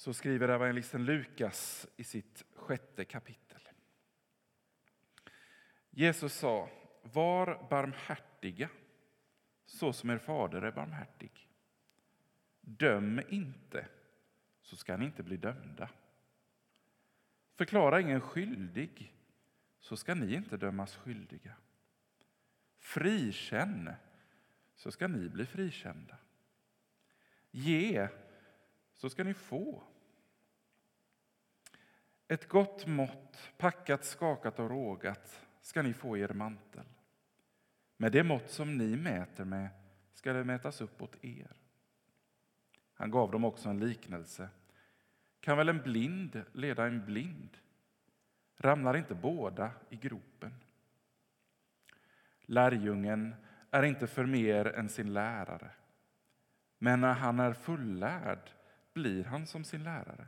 Så skriver evangelisten Lukas i sitt sjätte kapitel. Jesus sa, var barmhärtiga så som er fader är barmhärtig. Döm inte, så ska ni inte bli dömda. Förklara ingen skyldig, så ska ni inte dömas skyldiga. Frikänn, så ska ni bli frikända. Ge, så ska ni få. Ett gott mått, packat, skakat och rågat, ska ni få i er mantel. Med det mått som ni mäter med ska det mätas upp åt er. Han gav dem också en liknelse. Kan väl en blind leda en blind? Ramlar inte båda i gropen? Lärjungen är inte för mer än sin lärare. Men när han är fullärd blir han som sin lärare.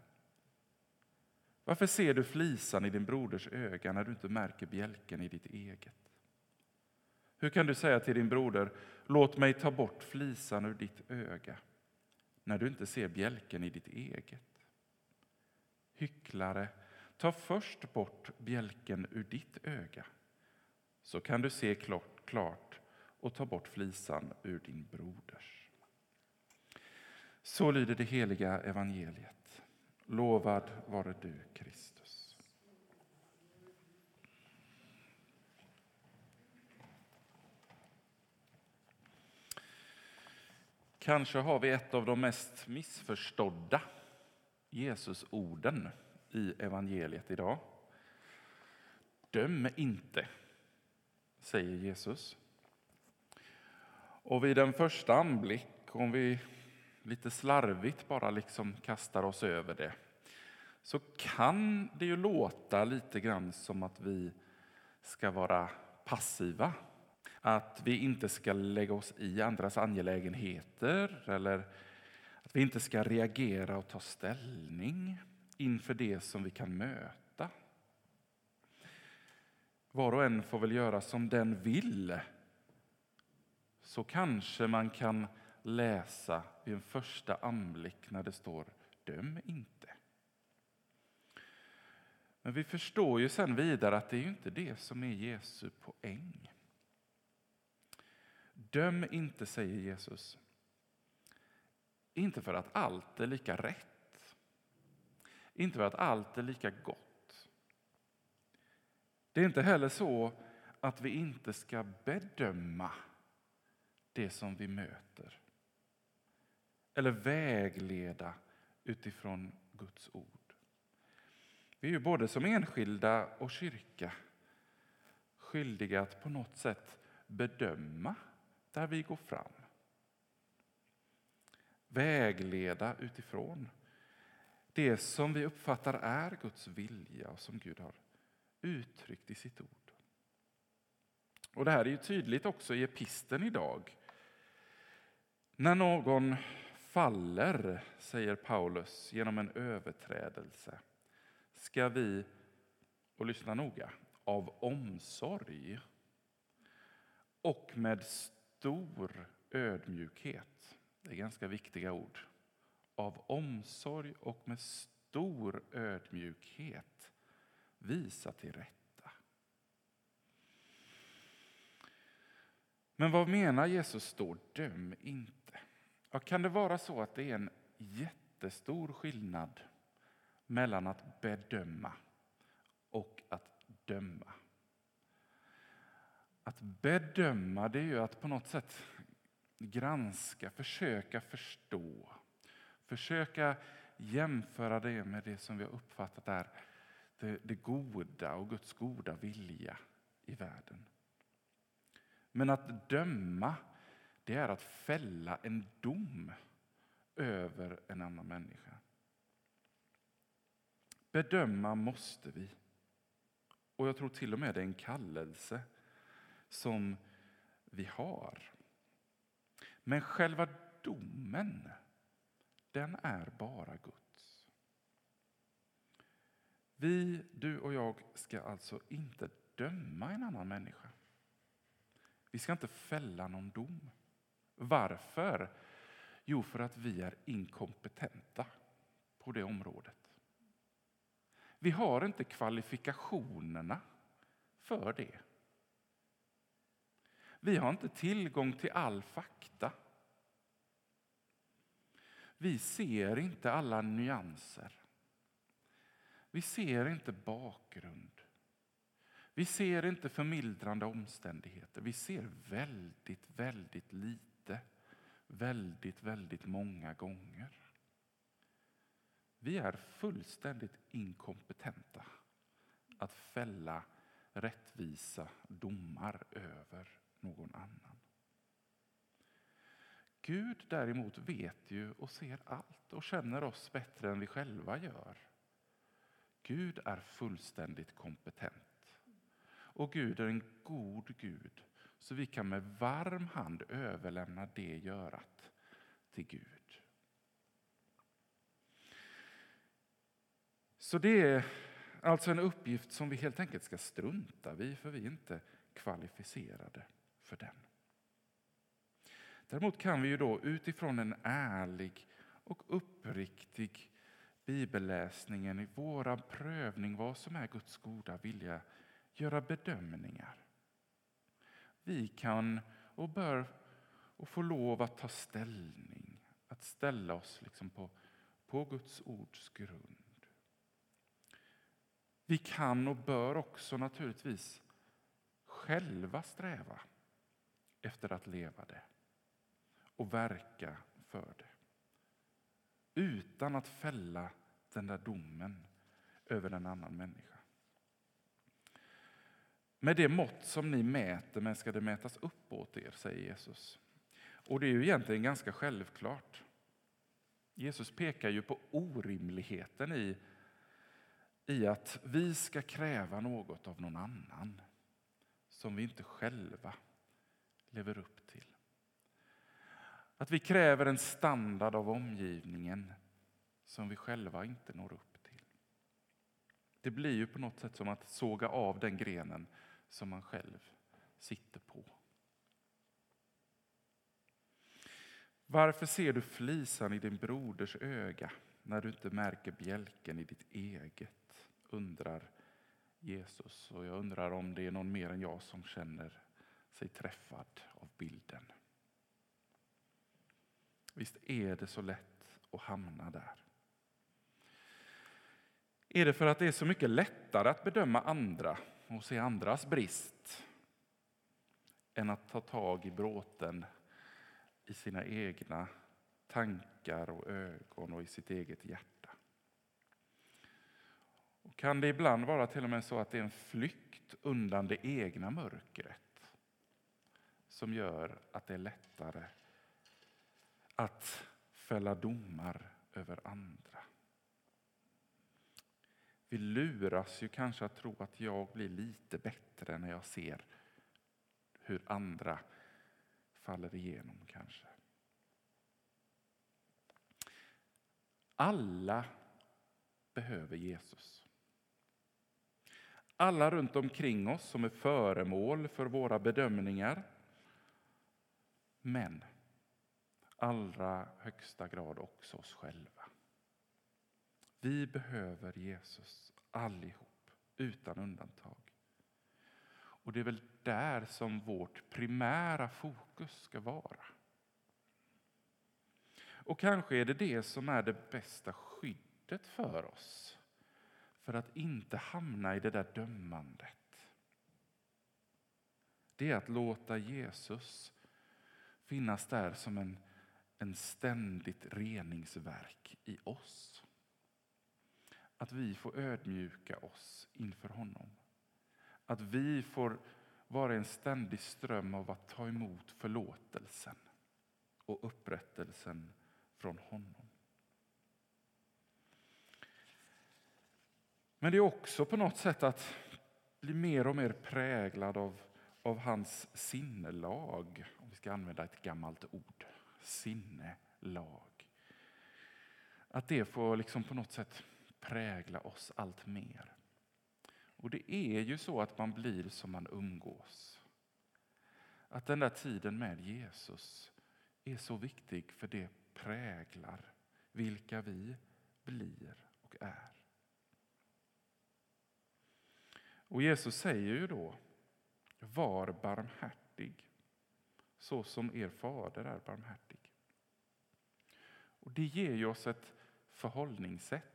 Varför ser du flisan i din broders öga när du inte märker bjälken i ditt eget? Hur kan du säga till din broder, låt mig ta bort flisan ur ditt öga, när du inte ser bjälken i ditt eget? Hycklare, ta först bort bjälken ur ditt öga, så kan du se klart och ta bort flisan ur din broders. Så lyder det heliga evangeliet. Lovad vare du, Kristus. Kanske har vi ett av de mest missförstådda Jesusorden i evangeliet idag. Döm inte, säger Jesus. Och vid en första anblick, om vi lite slarvigt bara liksom kastar oss över det, så kan det ju låta lite grann som att vi ska vara passiva. Att vi inte ska lägga oss i andras angelägenheter eller att vi inte ska reagera och ta ställning inför det som vi kan möta. Var och en får väl göra som den vill. Så kanske man kan läsa vid en första anblick när det står döm inte. Men vi förstår ju sen vidare att det är ju inte det som är Jesu poäng. Döm inte, säger Jesus. Inte för att allt är lika rätt. Inte för att allt är lika gott. Det är inte heller så att vi inte ska bedöma det som vi möter eller vägleda utifrån Guds ord. Vi är ju både som enskilda och kyrka skyldiga att på något sätt bedöma där vi går fram. Vägleda utifrån det som vi uppfattar är Guds vilja och som Gud har uttryckt i sitt ord. Och Det här är ju tydligt också i episten idag. När någon faller, säger Paulus, genom en överträdelse ska vi, och lyssna noga, av omsorg och med stor ödmjukhet, det är ganska viktiga ord, av omsorg och med stor ödmjukhet visa till rätta. Men vad menar Jesus då? Döm inte. Ja, kan det vara så att det är en jättestor skillnad mellan att bedöma och att döma? Att bedöma det är ju att på något sätt granska, försöka förstå. Försöka jämföra det med det som vi har uppfattat är det, det goda och Guds goda vilja i världen. Men att döma det är att fälla en dom över en annan människa. Bedöma måste vi. Och jag tror till och med det är en kallelse som vi har. Men själva domen, den är bara Guds. Vi, du och jag, ska alltså inte döma en annan människa. Vi ska inte fälla någon dom. Varför? Jo, för att vi är inkompetenta på det området. Vi har inte kvalifikationerna för det. Vi har inte tillgång till all fakta. Vi ser inte alla nyanser. Vi ser inte bakgrund. Vi ser inte förmildrande omständigheter. Vi ser väldigt, väldigt lite, väldigt, väldigt många gånger. Vi är fullständigt inkompetenta att fälla rättvisa domar över någon annan. Gud däremot vet ju och ser allt och känner oss bättre än vi själva gör. Gud är fullständigt kompetent. Och Gud är en god Gud, så vi kan med varm hand överlämna det görat till Gud. Så det är alltså en uppgift som vi helt enkelt ska strunta i, för vi är inte kvalificerade för den. Däremot kan vi ju då utifrån en ärlig och uppriktig bibelläsningen i vår prövning vad som är Guds goda vilja göra bedömningar. Vi kan och bör och få lov att ta ställning, att ställa oss liksom på, på Guds ords grund. Vi kan och bör också naturligtvis själva sträva efter att leva det och verka för det. Utan att fälla den där domen över en annan människa. Med det mått som ni mäter med ska det mätas upp åt er, säger Jesus. Och det är ju egentligen ganska självklart. Jesus pekar ju på orimligheten i, i att vi ska kräva något av någon annan som vi inte själva lever upp till. Att vi kräver en standard av omgivningen som vi själva inte når upp till. Det blir ju på något sätt som att såga av den grenen som man själv sitter på. Varför ser du flisan i din broders öga när du inte märker bjälken i ditt eget? undrar Jesus. Och jag undrar om det är någon mer än jag som känner sig träffad av bilden. Visst är det så lätt att hamna där. Är det för att det är så mycket lättare att bedöma andra och se andras brist än att ta tag i bråten i sina egna tankar och ögon och i sitt eget hjärta? Och kan det ibland vara till och med så att det är en flykt undan det egna mörkret som gör att det är lättare att fälla domar över andra. Vi luras ju kanske att tro att jag blir lite bättre när jag ser hur andra faller igenom kanske. Alla behöver Jesus. Alla runt omkring oss som är föremål för våra bedömningar. Men allra högsta grad också oss själva. Vi behöver Jesus allihop, utan undantag. Och det är väl där som vårt primära fokus ska vara. Och kanske är det det som är det bästa skyddet för oss. För att inte hamna i det där dömandet. Det är att låta Jesus finnas där som en en ständigt reningsverk i oss. Att vi får ödmjuka oss inför honom. Att vi får vara en ständig ström av att ta emot förlåtelsen och upprättelsen från honom. Men det är också på något sätt att bli mer och mer präglad av, av hans sinnelag, om vi ska använda ett gammalt ord sinnelag. Att det får liksom på något sätt prägla oss allt mer. Och det är ju så att man blir som man umgås. Att den där tiden med Jesus är så viktig för det präglar vilka vi blir och är. Och Jesus säger ju då, var barmhärtig så som er fader är barmhärtig. Och Det ger ju oss ett förhållningssätt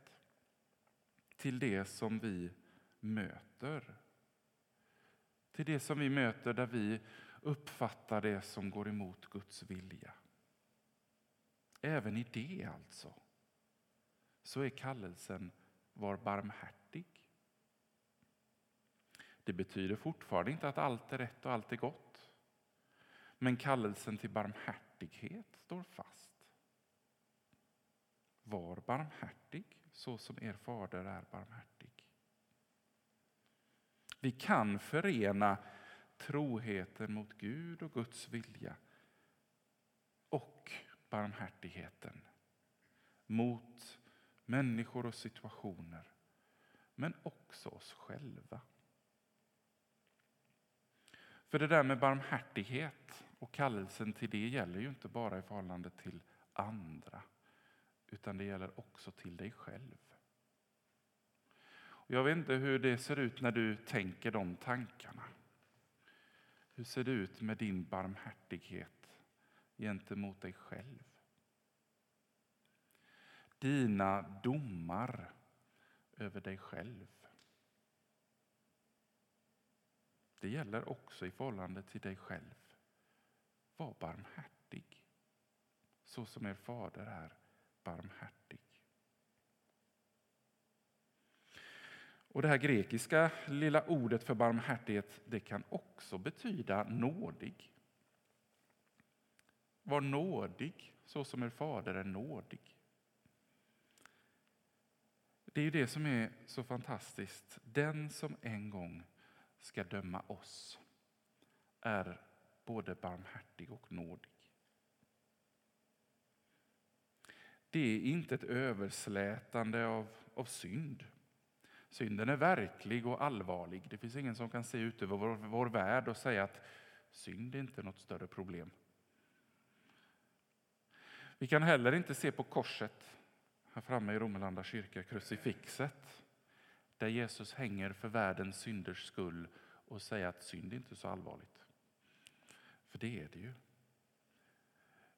till det som vi möter. Till det som vi möter där vi uppfattar det som går emot Guds vilja. Även i det alltså, så är kallelsen var barmhärtig. Det betyder fortfarande inte att allt är rätt och allt är gott. Men kallelsen till barmhärtighet står fast. Var barmhärtig så som er fader är barmhärtig. Vi kan förena troheten mot Gud och Guds vilja och barmhärtigheten mot människor och situationer, men också oss själva. För det där med barmhärtighet och kallelsen till det gäller ju inte bara i förhållande till andra, utan det gäller också till dig själv. Jag vet inte hur det ser ut när du tänker de tankarna. Hur ser det ut med din barmhärtighet gentemot dig själv? Dina domar över dig själv. Det gäller också i förhållande till dig själv. Var barmhärtig, så som er fader är barmhärtig. Och Det här grekiska lilla ordet för barmhärtighet det kan också betyda nådig. Var nådig, så som er fader är nådig. Det är ju det som är så fantastiskt. Den som en gång ska döma oss är både barmhärtig och nådig. Det är inte ett överslätande av, av synd. Synden är verklig och allvarlig. Det finns ingen som kan se ut över vår, vår värld och säga att synd är inte något större problem. Vi kan heller inte se på korset här framme i Romelanda kyrka, krucifixet där Jesus hänger för världens synders skull och säga att synd är inte är så allvarligt. För det är det ju.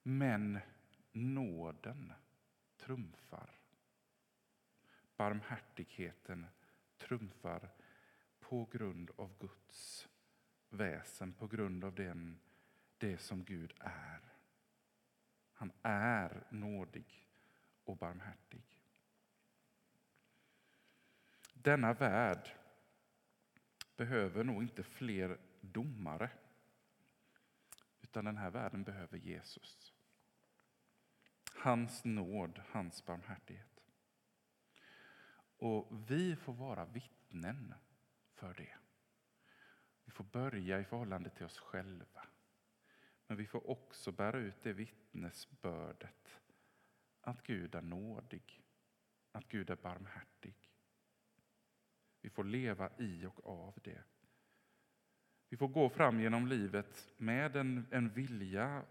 Men nåden trumfar. Barmhärtigheten trumfar på grund av Guds väsen, på grund av den, det som Gud är. Han är nådig och barmhärtig. Denna värld behöver nog inte fler domare. Utan den här världen behöver Jesus. Hans nåd, hans barmhärtighet. Och vi får vara vittnen för det. Vi får börja i förhållande till oss själva. Men vi får också bära ut det vittnesbördet att Gud är nådig, att Gud är barmhärtig. Vi får leva i och av det. Vi får gå fram genom livet med en, en vilja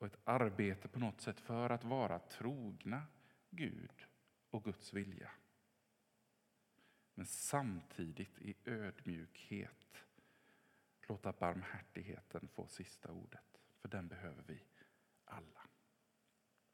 och ett arbete på något sätt för att vara trogna Gud och Guds vilja. Men samtidigt i ödmjukhet låta barmhärtigheten få sista ordet, för den behöver vi alla.